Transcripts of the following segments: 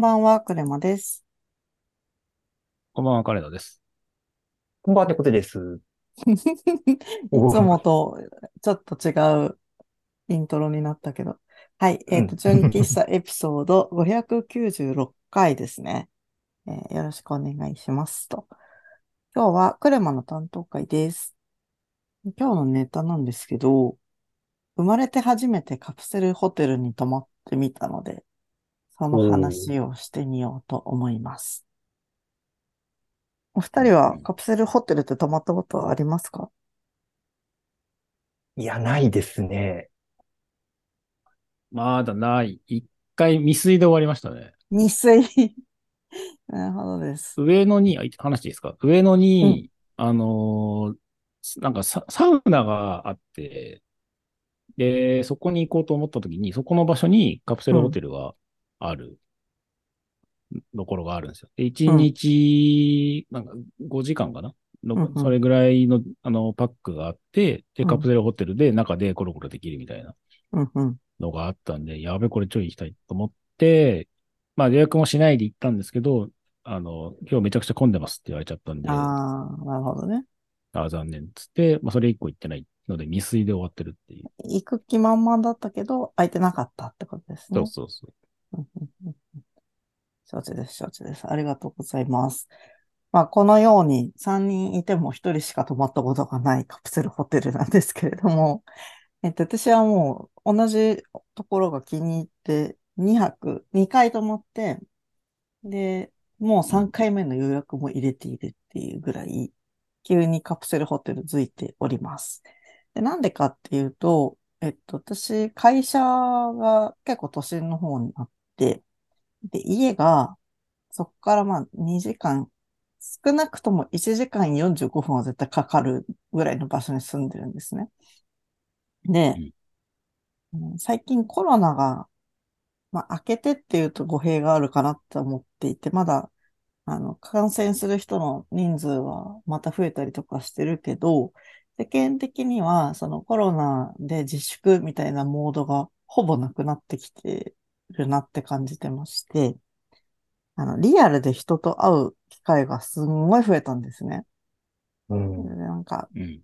こんばんは、クレマです。こんばんは、金田です。こんばんはってことです。いつもとちょっと違うイントロになったけど。はい。えっと、うん純喫茶エピソード 596回ですね。えーよろしくお願いしますと。今日はクレマの担当会です。今日のネタなんですけど、生まれて初めてカプセルホテルに泊まってみたので、その話をしてみようと思います。お二人はカプセルホテルって泊まったことはありますか？いや、ないですね。まだない。一回未遂で終わりましたね。未遂。なるほどです。上野に、あ話していいですか？上野に、あのーなんかササウナがあって、で、そこに行こうと思った時に、そこの場所にカプセルホテルがある、ところがあるんですよ。で、1日、なんか5時間かな？のうんうんそれぐらいの、あの、パックがあって、で、うんカプセルホテルで中でコロコロできるみたいな。うんうん。のがあったんで、やべ、これちょい行きたいと思って、まあ予約もしないで行ったんですけど、あの、今日めちゃくちゃ混んでますって言われちゃったんで、あああ、なるほどね。あ、残念っつって、まあそれ以降行ってないので未遂で終わってるっていう。行く気満々だったけど、空いてなかったってことですね。そうそうそう。承知です、承知です。ありがとうございます。まあ、このように3人いても1人しか泊まったことがないカプセルホテルなんですけれども、えっと、私はもう同じところが気に入って2泊、2回泊まって、で、もう3回目の予約も入れているっていうぐらい、急にカプセルホテル付いております。で、なんでかっていうと、えっと、私、会社が結構都心の方にあって、で、家が、そこからまあ2時間、少なくとも1時間45分は絶対かかるぐらいの場所に住んでるんですね。で、うん最近コロナが、まあ、明けてっていうと語弊があるかなって思っていて、まだ、あの、感染する人の人数はまた増えたりとかしてるけど、世間的には、そのコロナで自粛みたいなモードがほぼなくなってきてるなって感じてまして、あの、リアルで人と会う機会がすんごい増えたんですね。うん。でなんか、うん。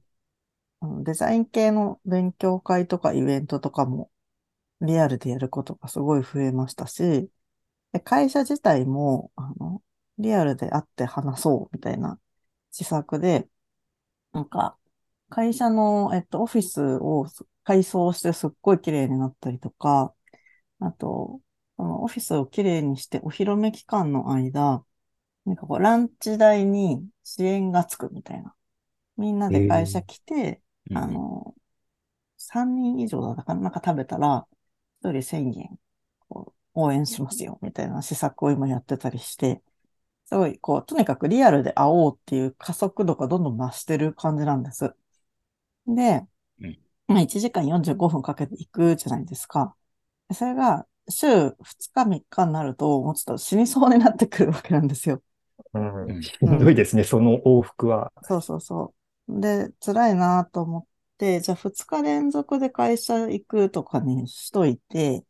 あのデザイン系の勉強会とかイベントとかもリアルでやることがすごい増えましたし、で会社自体も、あの、リアルで会って話そうみたいな施策で、なんか、会社の、えっと、オフィスを改装してすっごい綺麗になったりとか、あと、そのオフィスを綺麗にしてお披露目期間の間、なんかこう、ランチ代に支援がつくみたいな。みんなで会社来て、うんあの、3人以上だったかななんか食べたら、1人1000円、こう、応援しますよ、みたいな施策を今やってたりして、すごい、こう、とにかくリアルで会おうっていう加速度がどんどん増してる感じなんです。でうん、まあ1時間45分かけて行くじゃないですか。でそれが、週2日3日になると、もうちょっと死にそうになってくるわけなんですよ。うんうんしんどいですね、その往復は。そうそうそう。で、辛いなと思って、じゃあ2日連続で会社行くとかにしといて、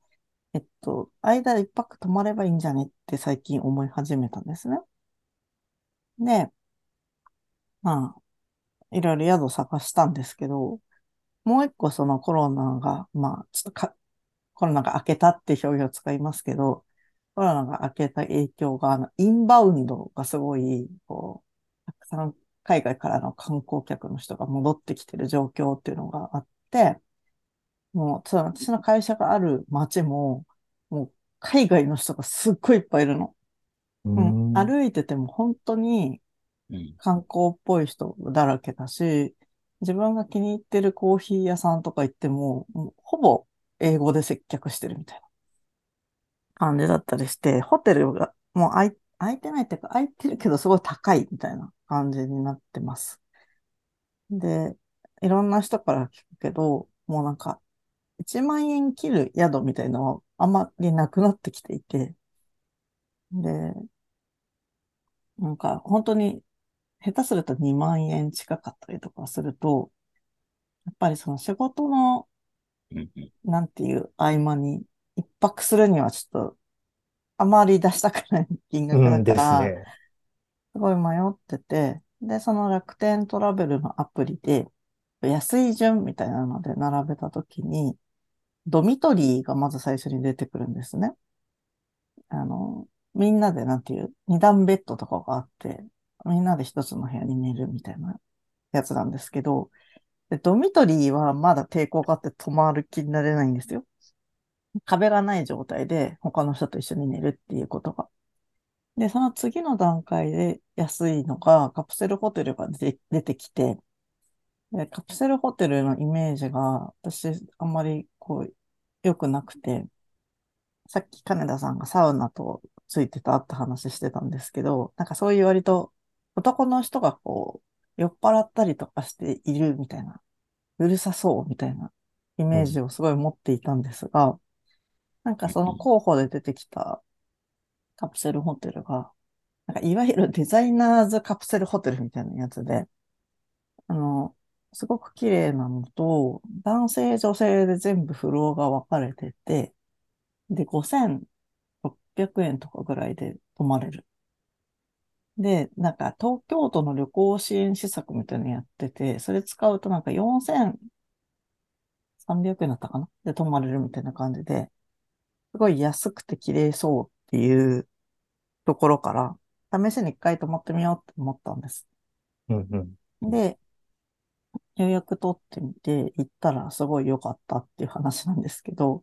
えっと、間一泊泊まればいいんじゃねって最近思い始めたんですね。で、まあ、いろいろ宿探したんですけど、もう一個そのコロナが、まあ、ちょっとか、コロナが明けたって表現を使いますけど、コロナが明けた影響が、あの、インバウンドがすごい、こう、たくさん海外からの観光客の人が戻ってきてる状況っていうのがあって、もう、その私の会社がある街も、もう海外の人がすっごいいっぱいいるの。ううんん。歩いてても本当にうん。観光っぽい人だらけだし、自分が気に入ってるコーヒー屋さんとか行っても、もうほぼ英語で接客してるみたいな感じだったりして、ホテルがもう空い空いてないっていうか、空いてるけどすごい高いみたいな感じになってます。で、いろんな人から聞くけど、もうなんか、1万円切る宿みたいのはあまりなくなってきていて、で、なんか本当に下手すると2万円近かったりとかすると、やっぱりその仕事の、なんていう合間に一泊するにはちょっとあまり出したくない金額うんですだから、ね。すごい迷ってて、で、その楽天トラベルのアプリで、安い順みたいなので並べたときに、ドミトリーがまず最初に出てくるんですね。あの、みんなでなんていう、二段ベッドとかがあって、みんなで一つの部屋に寝るみたいなやつなんですけど、でドミトリーはまだ抵抗があって泊まる気になれないんですよ。壁がない状態で他の人と一緒に寝るっていうことが。で、その次の段階で安いのがカプセルホテルが出てきて、でカプセルホテルのイメージが私あんまりこう良くなくて、さっき金田さんがサウナとついてたって話してたんですけど、なんかそういう割と男の人がこう酔っ払ったりとかしているみたいな、うるさそうみたいなイメージをすごい持っていたんですが、なんかその候補で出てきたカプセルホテルが、なんかいわゆるデザイナーズカプセルホテルみたいなやつで、あの、すごく綺麗なのと、男性女性で全部フロアが分かれてて、で、5600円とかぐらいで泊まれる。で、なんか東京都の旅行支援施策みたいなのやってて、それ使うとなんか4300円だったかな？で泊まれるみたいな感じで、すごい安くて綺麗そうっていうところから、試しに一回泊まってみようって思ったんです。うんうん。で、予約取ってみて、行ったらすごい良かったっていう話なんですけど、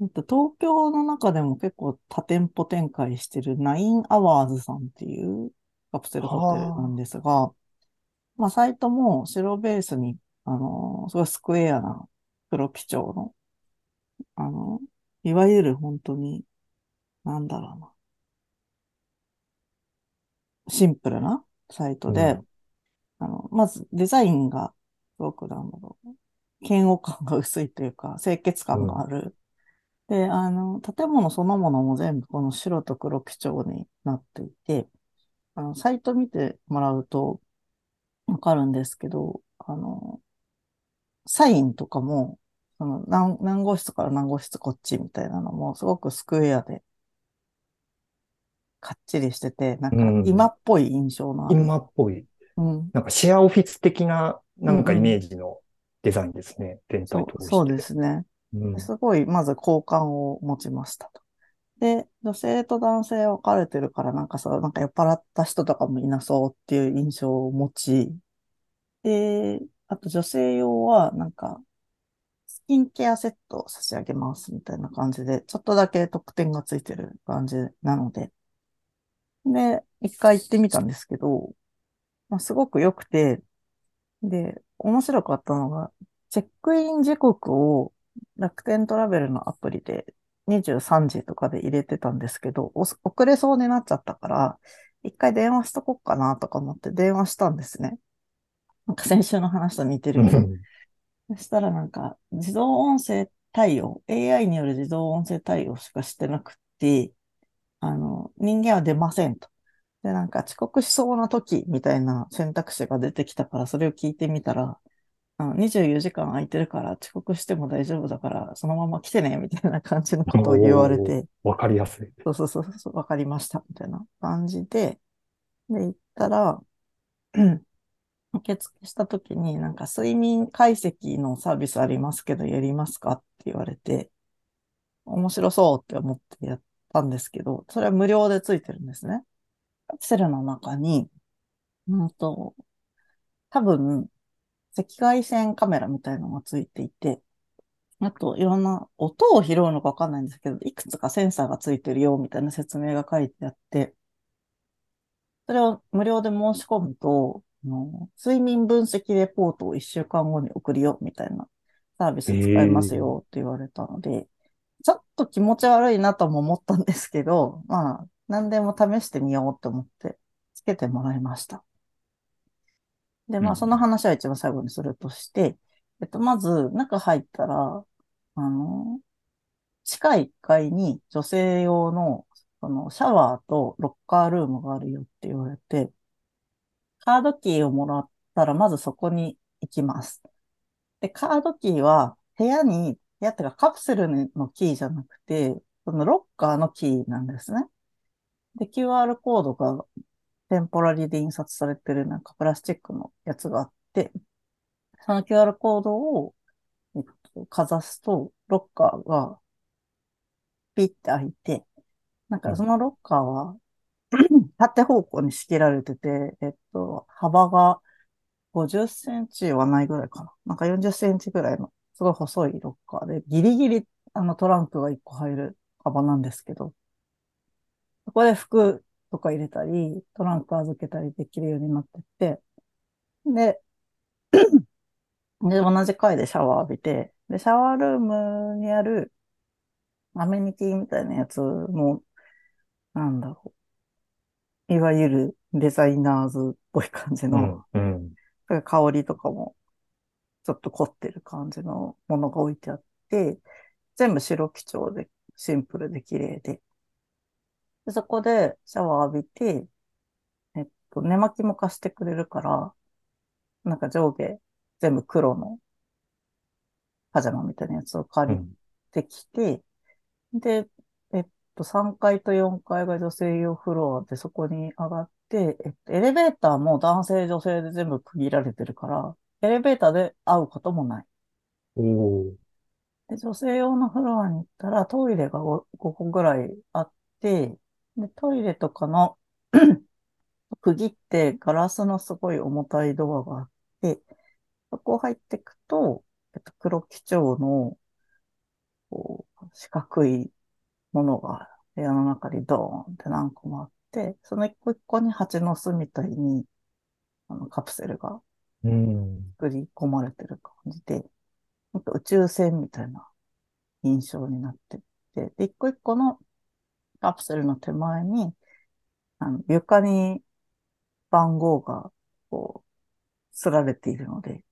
えっと、東京の中でも結構多店舗展開してるナインアワーズさんっていうカプセルホテルなんですが、まあ、サイトも白ベースに、あのすごいスクエアな黒基調の、あのいわゆる本当に、なんだろうな。シンプルなサイトで、うんあの、まずデザインが、すごくなんだろう。嫌悪感が薄いというか、清潔感がある。で、あの、建物そのものも全部この白と黒基調になっていて、あの、サイト見てもらうとわかるんですけど、あの、サインとかも、その何、何号室から何号室こっちみたいなのも、すごくスクエアで、かっちりしてて、なんかうん今っぽい印象の。今っぽい、うん。なんかシェアオフィス的な、なんかイメージのデザインですね。全体通して。そうですね。すごい、まず好感を持ちましたと。で、女性と男性分かれてるから、なんかそう、なんか酔っ払った人とかもいなそうっていう印象を持ち、で、あと女性用は、なんか、スキンケアセットを差し上げますみたいな感じで、ちょっとだけ特典がついてる感じなので、で、一回行ってみたんですけど、まあ、すごく良くて、で、面白かったのが、チェックイン時刻を楽天トラベルのアプリで23時とかで入れてたんですけど、お遅れそうになっちゃったから、一回電話しとこっかなとか思って電話したんですね。なんか先週の話と似てるけど。そしたらなんか、自動音声対応、AI による自動音声対応しかしてなくて、あの、人間は出ませんと。で、なんか遅刻しそうな時みたいな選択肢が出てきたから、それを聞いてみたら、あの24時間空いてるから遅刻しても大丈夫だから、そのまま来てね、みたいな感じの ことを言われて、わかりやすい。そうそうそうそう、わかりました、みたいな感じで、で、行ったら、う ん受付した時に、なんか睡眠解析のサービスありますけど、やりますかって言われて、面白そうって思ってやったんですけど、それは無料でついてるんですね。カプセルの中に、うんと、多分、赤外線カメラみたいなのがついていて、あと、いろんな音を拾うのかわかんないんですけど、いくつかセンサーがついてるよ、みたいな説明が書いてあって、それを無料で申し込むと、睡眠分析レポートを1週間後に送るよ、みたいなサービス使いますよって言われたので、ちょっと気持ち悪いなとも思ったんですけど、まあ、何でも試してみようと思って、つけてもらいました。で、まあ、うんその話は一番最後にするとして、えっと、まず、中入ったら、あの、地下1階に女性用の、その、シャワーとロッカールームがあるよって言われて、カードキーをもらったら、まずそこに行きます。で、カードキーは部屋に、部屋っていうかカプセルのキーじゃなくて、そのロッカーのキーなんですね。で、QR コードがテンポラリーで印刷されてるなんかプラスチックのやつがあって、その QR コードを、えっと、かざすと、ロッカーがピッて開いて、なんかそのロッカーは縦方向に仕切られてて、えっと、幅が50センチはないぐらいかな。なんか40センチぐらいの、すごい細いロッカーで、ギリギリ、あのトランクが1個入る幅なんですけど、そこで服とか入れたり、トランク預けたりできるようになってて、で、で、同じ階でシャワー浴びて、で、シャワールームにあるアメニティみたいなやつも、なんだろう。いわゆるデザイナーズっぽい感じの、うん。うん。香りとかもちょっと凝ってる感じのものが置いてあって、全部白基調でシンプルで綺麗で。でそこでシャワー浴びて、えっと、寝巻きも貸してくれるから、なんか上下全部黒のパジャマみたいなやつを借りうん。てきて、で、えっと、3階と4階が女性用フロアでそこに上がって、えっと、エレベーターも男性女性で全部区切られてるから、エレベーターで会うこともない。で、女性用のフロアに行ったらトイレが 5, 5個ぐらいあって、で、トイレとかの 区切ってガラスのすごい重たいドアがあって、そこ入っていくと、えっと、黒基調の、こう、四角いものが部屋の中にドーンって何個もあって、その一個一個に蜂の巣みたいに、あの、カプセルがうん。作り込まれてる感じで、なんか宇宙船みたいな印象になってて、で、一個一個のカプセルの手前に、あの、床に番号が、こう、すられているので、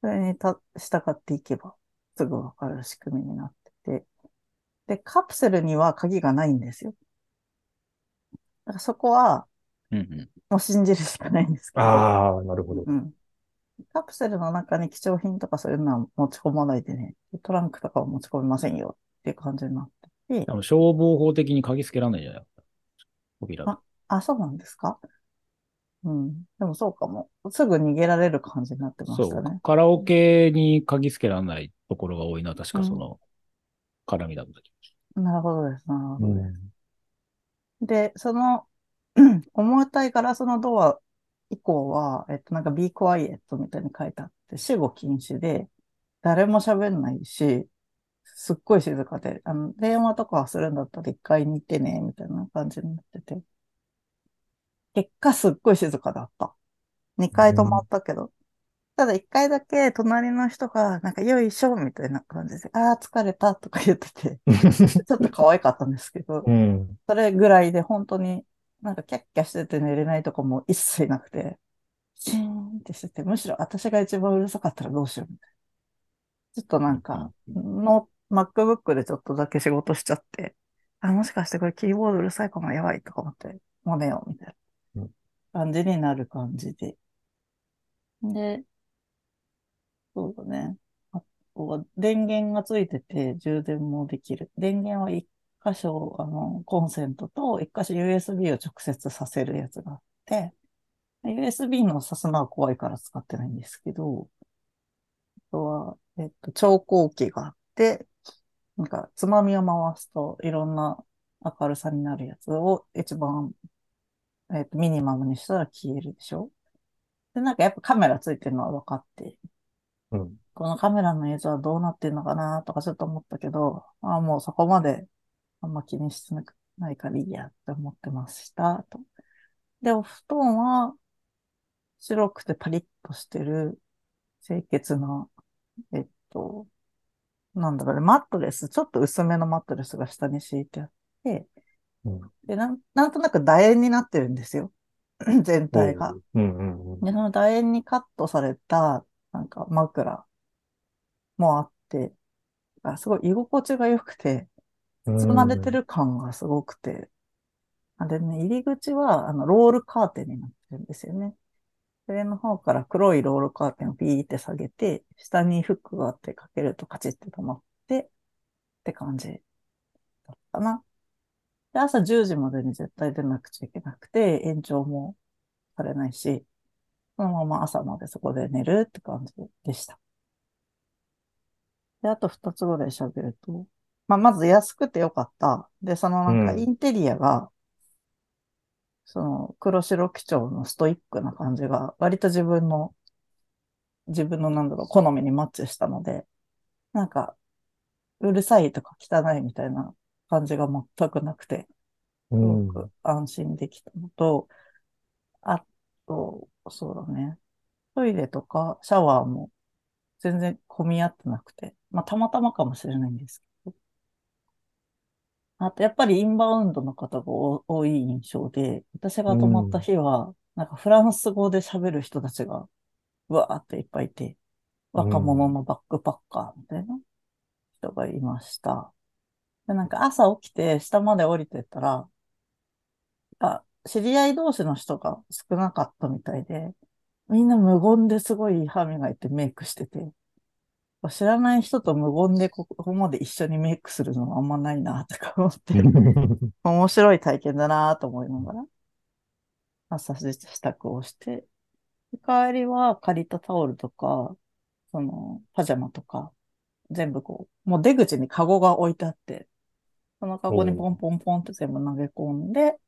それにた、従っていけば、すぐわかる仕組みになってて、で、カプセルには鍵がないんですよ。だからそこは、うんうん。もう信じるしかないんですけど、ああ、なるほど。うん。カプセルの中に貴重品とかそういうのは持ち込まないでね、トランクとかは持ち込みませんよっていう感じになってて、多分消防法的に鍵つけられないんじゃない？扉ああ、そうなんですか？うん。でもそうかも。すぐ逃げられる感じになってましたね。。カラオケに鍵つけられないところが多いのは確かその、絡みだった気なるほどです。なるほどです。うん。で、その、重たいガラスのドア以降は、えっと、なんか be quiet みたいに書いてあって、死後禁止で、誰も喋んないし、すっごい静かで、あの、電話とかするんだったら一階に行ってね、みたいな感じになってて。結果すっごい静かだった。二回止まったけど。ただ一回だけ隣の人が、なんかよいしょ、みたいな感じで、ああ、疲れたとか言ってて、ちょっと可愛かったんですけど、うん。それぐらいで本当になんかキャッキャしてて寝れないとかも一切なくて、シーンってしてて、むしろ私が一番うるさかったらどうしようみたいな。ちょっとなんか、の MacBook でちょっとだけ仕事しちゃって、あ、もしかしてこれキーボードうるさいかもやばいとか思って、もう寝ようみたいなうん感じになる感じで。で、そうだね。あとは電源がついてて充電もできる。電源は一箇所、あの、コンセントと一箇所 USB を直接させるやつがあって、USB の挿すのは怖いから使ってないんですけど、あとは、えっと、調光器があって、なんか、つまみを回すといろんな明るさになるやつを一番、えっと、ミニマムにしたら消えるでしょ？で、なんかやっぱカメラついてるのは分かって、うん。このカメラの映像はどうなってるのかなとかちょっと思ったけど、ああ、もうそこまであんま気にしてないからいいやって思ってました。と。で、お布団は白くてパリッとしてる清潔な、えっと、なんだろうね、マットレス、ちょっと薄めのマットレスが下に敷いてあって、うんで、なん、なんとなく楕円になってるんですよ。全体が。うんうんうん。で、その楕円にカットされた、なんか枕もあって、あすごい居心地が良くて、包まれてる感がすごくて、あでね、入り口は、あの、ロールカーテンになってるんですよね。上の方から黒いロールカーテンをピーって下げて、下にフックがあってかけるとカチッて止まって、って感じだったかな。で、朝10時までに絶対出なくちゃいけなくて、延長もされないし、そのまま朝までそこで寝るって感じでした。で、あと2つぐらい喋ると、まあ、まず安くてよかった。で、そのなんかうんインテリアが、その黒白基調のストイックな感じが、割と自分の、自分のなんだろう、好みにマッチしたので、なんか、うるさいとか汚いみたいな感じが全くなくて、すうん。ごく安心できたのと、あと、そうだね。トイレとかシャワーも全然混み合ってなくて、まあたまたまかもしれないんですけど。あとやっぱりインバウンドの方が多多い印象で、私が泊まった日は、なんかフランス語で喋る人たちが、うわーっていっぱいいて、若者のバックパッカーみたいな人がいました。で、なんか朝起きて下まで降りてったら、あ、知り合い同士の人が少なかったみたいで、みんな無言ですごい歯磨いてメイクしてて、知らない人と無言でここまで一緒にメイクするのはあんまないな、とか思って、面白い体験だなと思いながら、朝支度をして、で帰りは借りたタオルとか、その、パジャマとか、全部こう、もう出口にカゴが置いてあって、そのカゴにポンポンポンって全部投げ込んで、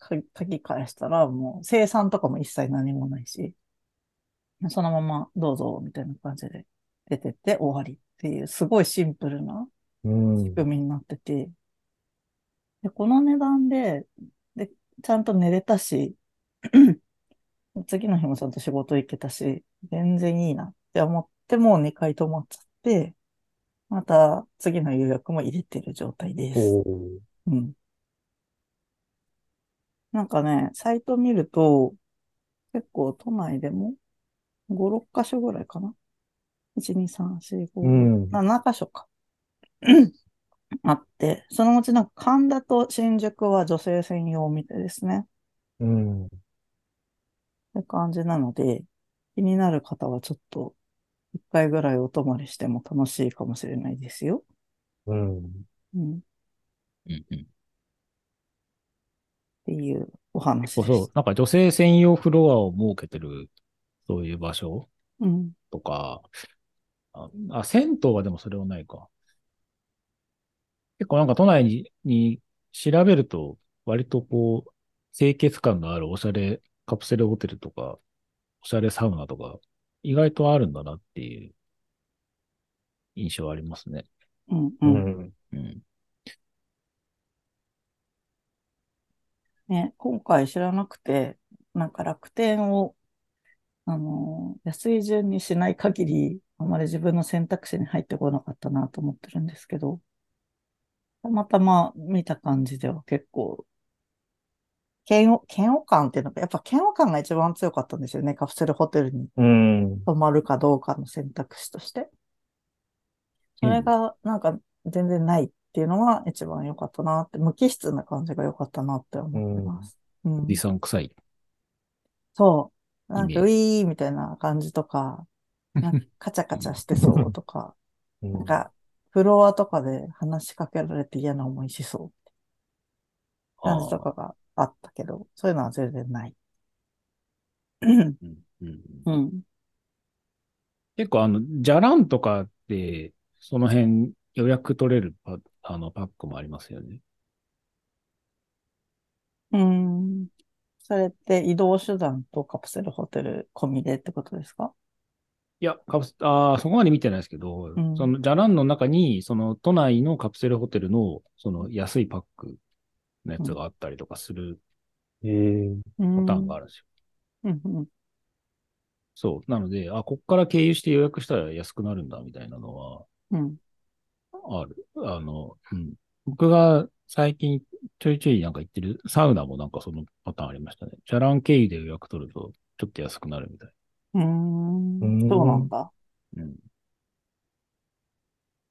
か鍵返したらもう生産とかも一切何もないし、そのままどうぞみたいな感じで出てって終わりっていう、すごいシンプルなうん仕組みになってて、で、この値段で、で、ちゃんと寝れたし、次の日もちゃんと仕事行けたし、全然いいなって思って、もう2回泊まっちゃって、また次の予約も入れてる状態です。うん。なんかね、サイト見ると、結構都内でも5、6箇所ぐらいかな。1、2、3、4、5、うん。7箇所か。あって、そのうちなんか神田と新宿は女性専用みたいですね。うん。って感じなので、気になる方はちょっと一回ぐらいお泊まりしても楽しいかもしれないですよ。うん。うん。っうんうん。ていうお話そうそう。なんか女性専用フロアを設けてる、そういう場所うん。とか、あ、あ銭湯はでもそれはないか。結構なんか都内に、に調べると、割とこう、清潔感のあるおしゃれカプセルホテルとか、おしゃれサウナとか、意外とあるんだなっていう印象ありますね。うん。ううん。ん。うん。ね、今回知らなくて、なんか楽天を、あのー安い順にしない限り、あまり自分の選択肢に入ってこなかったなと思ってるんですけど、たまたま見た感じでは結構、嫌悪、嫌悪感っていうのが、やっぱ嫌悪感が一番強かったんですよね。カプセルホテルにうん。泊まるかどうかの選択肢として。それがなんか全然ないっていうのが一番良かったなって、無機質な感じが良かったなって思ってます。うんおじさん臭い。そう。なんか、ウィーみたいな感じとかカチャカチャしてそうとか、うんなんか、フロアとかで話しかけられて嫌な思いしそう感じとかがあったけど、そういうのは全然ない。結構あの、じゃらんとかって、その辺予約取れるパあのパックもありますよね。うん。それって移動手段とカプセルホテル込みでってことですか？いや、カプセ、ああ、そこまで見てないですけど、うんその、じゃらんの中に、その、都内のカプセルホテルの、その、安いパックのやつがあったりとかするええパターンがあるんですよ。うんうんそう。なので、あ、こっから経由して予約したら安くなるんだ、みたいなのは、うん。ある。あの、うん。僕が最近ちょいちょいなんか行ってるサウナもなんかそのパターンありましたね。じゃらん経由で予約取ると、ちょっと安くなるみたい。う。うんそうなんだ。うん。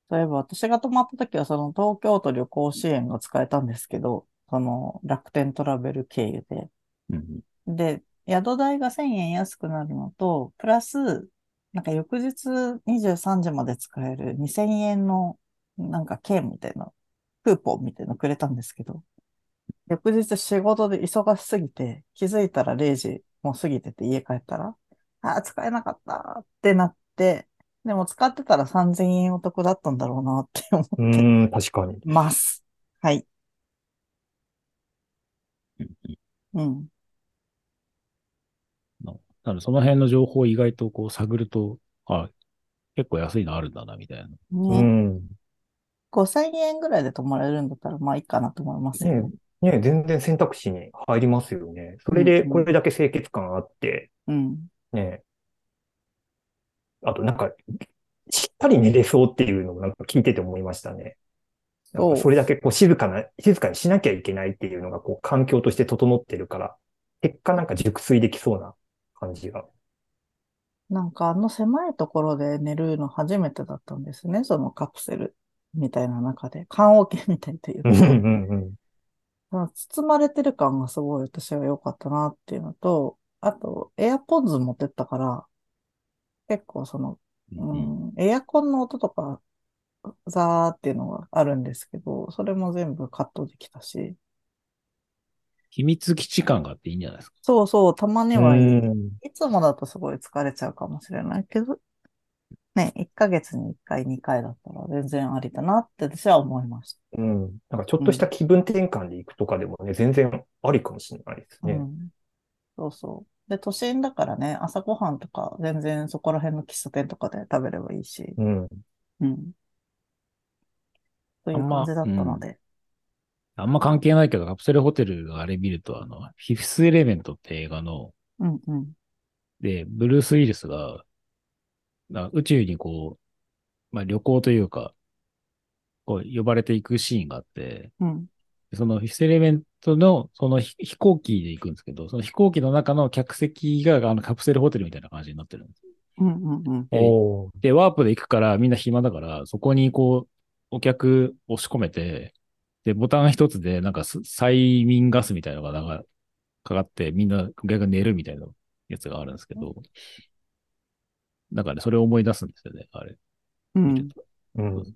そういえば私が泊まった時はその東京都旅行支援が使えたんですけど、その楽天トラベル経由で。うん。で、宿代が1000円安くなるのと、プラス、なんか翌日23時まで使える2000円のなんか券みたいな、クーポンみたいなのくれたんですけど、翌日仕事で忙しすぎて、気づいたら0時もう過ぎてて家帰ったら、あー、使えなかったってなって、でも使ってたら3000円お得だったんだろうなって思うーん、確かに。います。はい。うん。ななので、その辺の情報を意外とこう探ると、あ、結構安いのあるんだな、みたいな。うね、ん。5000円ぐらいで泊まれるんだったら、まあいいかなと思いますよね。ね、全然選択肢に入りますよね。それでこれだけ清潔感あって、うん。ね。あとなんか、しっかり寝れそうっていうのもなんか聞いてて思いましたね。なんかそれだけこう静かな、静かにしなきゃいけないっていうのがこう環境として整ってるから、結果なんか熟睡できそうな感じが。なんかあの狭いところで寝るの初めてだったんですね。そのカプセルみたいな中で。棺桶みたいというかうんうんうん。まあ包まれてる感がすごい私は良かったなっていうのと、あと、エアポッズ持ってったから、結構その、うん、エアコンの音とか、ザーっていうのがあるんですけど、それも全部カットできたし、秘密基地感があっていいんじゃないですか？そうそう、たまにはいい。うんいつもだとすごい疲れちゃうかもしれないけど、ね、1ヶ月に1回、2回だったら全然ありだなって私は思いました。うん。なんかちょっとした気分転換で行くとかでもね、全然ありかもしれないですね。うん。そうそう。で、都心だからね、朝ごはんとか全然そこら辺の喫茶店とかで食べればいいし、うん。うん。という感じだったので。あんま関係ないけど、カプセルホテルがあれ見ると、あの、フィフスエレメントって映画の、うんうん。で、ブルース・ウィルスが、な宇宙にこう、まあ旅行というか、こう呼ばれていくシーンがあって、うん。そのフィフスエレメントの、その飛飛行機で行くんですけど、その飛行機の中の客席があのカプセルホテルみたいな感じになってるんです。うんうんうん。で、ワープで行くからみんな暇だから、そこにこう、お客押し込めて、で、ボタン一つでなんかす催眠ガスみたいなのがなんかかかって、みんなお客が寝るみたいなやつがあるんですけど、なんかね、それを思い出すんですよね、あれ。うん。うん。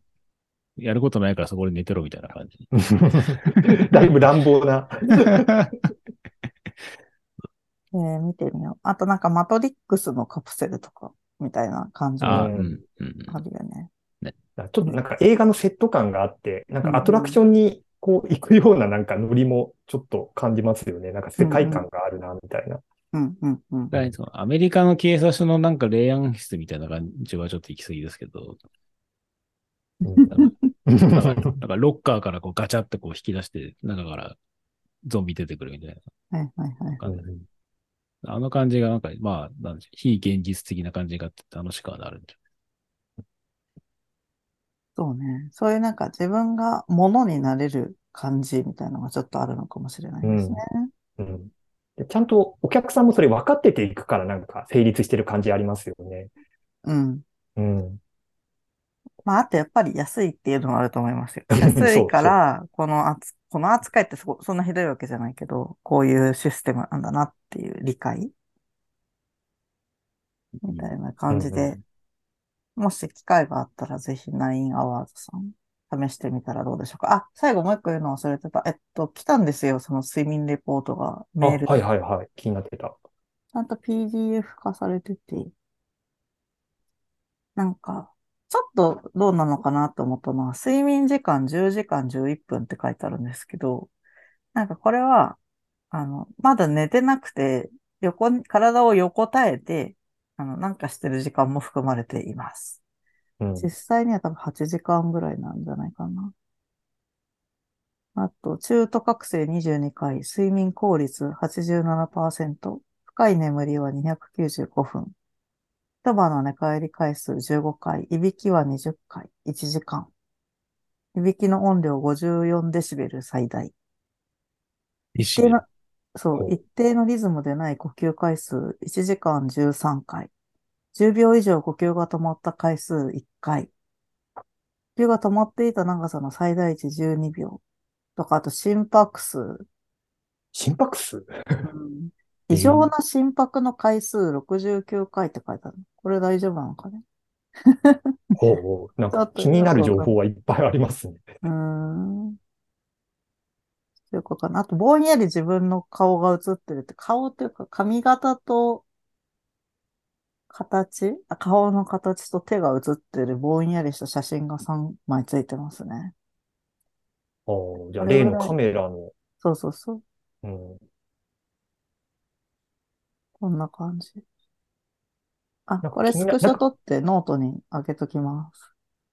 やることないからそこで寝てろみたいな感じ。だいぶ乱暴な。えー見てみよう。あとなんかマトリックスのカプセルとか、みたいな感じああ、もうん、うん。あるよね。ちょっとなんか映画のセット感があって、なんかアトラクションにこう行くようななんかノリもちょっと感じますよね。なんか世界観があるな、みたいな。うんうんうん。アメリカの警察署のなんか霊安室みたいな感じはちょっと行き過ぎですけど、う ん なんかロッカーからこうガチャってこう引き出して、中からゾンビ出てくるみたいはいはいはい。な感じ。あの感じがなんか、まあ、なんでしょう非現実的な感じがあって楽しくはなるんじそうね。そういうなんか自分が物になれる感じみたいなのがちょっとあるのかもしれないですね。うんでちゃんとお客さんもそれ分かってていくからなんか成立してる感じありますよね。うん。うん。まあ、あとやっぱり安いっていうのもあると思いますよ。安いから、この扱この扱いってそこそんなひどいわけじゃないけど、こういうシステムなんだなっていう理解みたいな感じうんで、もし機会があったらぜひナインアワーズさん試してみたらどうでしょうか。あ、最後もう一個言うの忘れてた。えっと、来たんですよ。その睡眠レポートがあ、メールではいはいはい。気になってた。ちゃんと PDF 化されてて、なんか、ちょっとどうなのかなと思ったのは、睡眠時間10時間11分って書いてあるんですけど、なんかこれは、あの、まだ寝てなくて、横に、体を横たえて、あの、なんかしてる時間も含まれています。うん。実際には多分8時間ぐらいなんじゃないかな。あと、中途覚醒22回、睡眠効率87%、深い眠りは295分、一晩の寝返り回数15回、いびきは20回、1時間。いびきの音量54デシベル最大。一定の、そう、一定のリズムでない呼吸回数1時間13回。10秒以上呼吸が止まった回数1回。呼吸が止まっていた長さの最大値12秒。とか、あと心拍数。心拍数？うん異常な心拍の回数69回って書いてある。これ大丈夫なのかね？ほうほう。なんか気になる情報はいっぱいありますね。うーん。ということかな。あと、ぼんやり自分の顔が映ってるって、顔っていうか髪型と形？あ顔の形と手が写ってるぼんやりした写真が3枚ついてますね。ああ、じゃあ例のカメラの、そうそうそう。うん。こんな感じ。あ、なんかこれ気になスクショ撮ってノートに上げときます。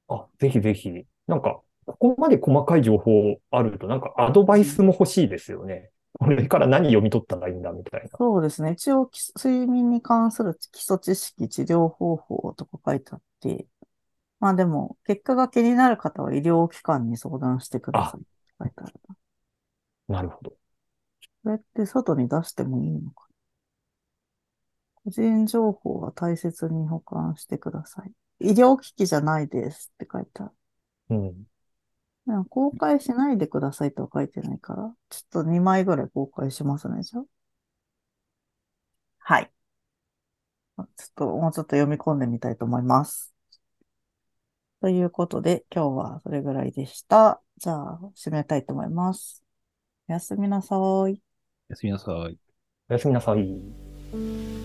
あ、ぜひぜひ。なんか、ここまで細かい情報あると、なんかアドバイスも欲しいですよね。これから何読み取ったらいいんだみたいな。そうですね。一応、き睡眠に関する基礎知識、治療方法とか書いてあって、まあでも、結果が気になる方は医療機関に相談してくださいって書いてあるな。なるほど。これって外に出してもいいのかな？個人情報は大切に保管してください。医療機器じゃないですって書いてある。うん。でも公開しないでくださいとは書いてないから、ちょっと2枚ぐらい公開しますね、じゃあ。はい。ちょっと、もうちょっと読み込んでみたいと思います。ということで、今日はそれぐらいでした。じゃあ、締めたいと思います。おやすみなさい。おやすみなさい。おやすみなさい。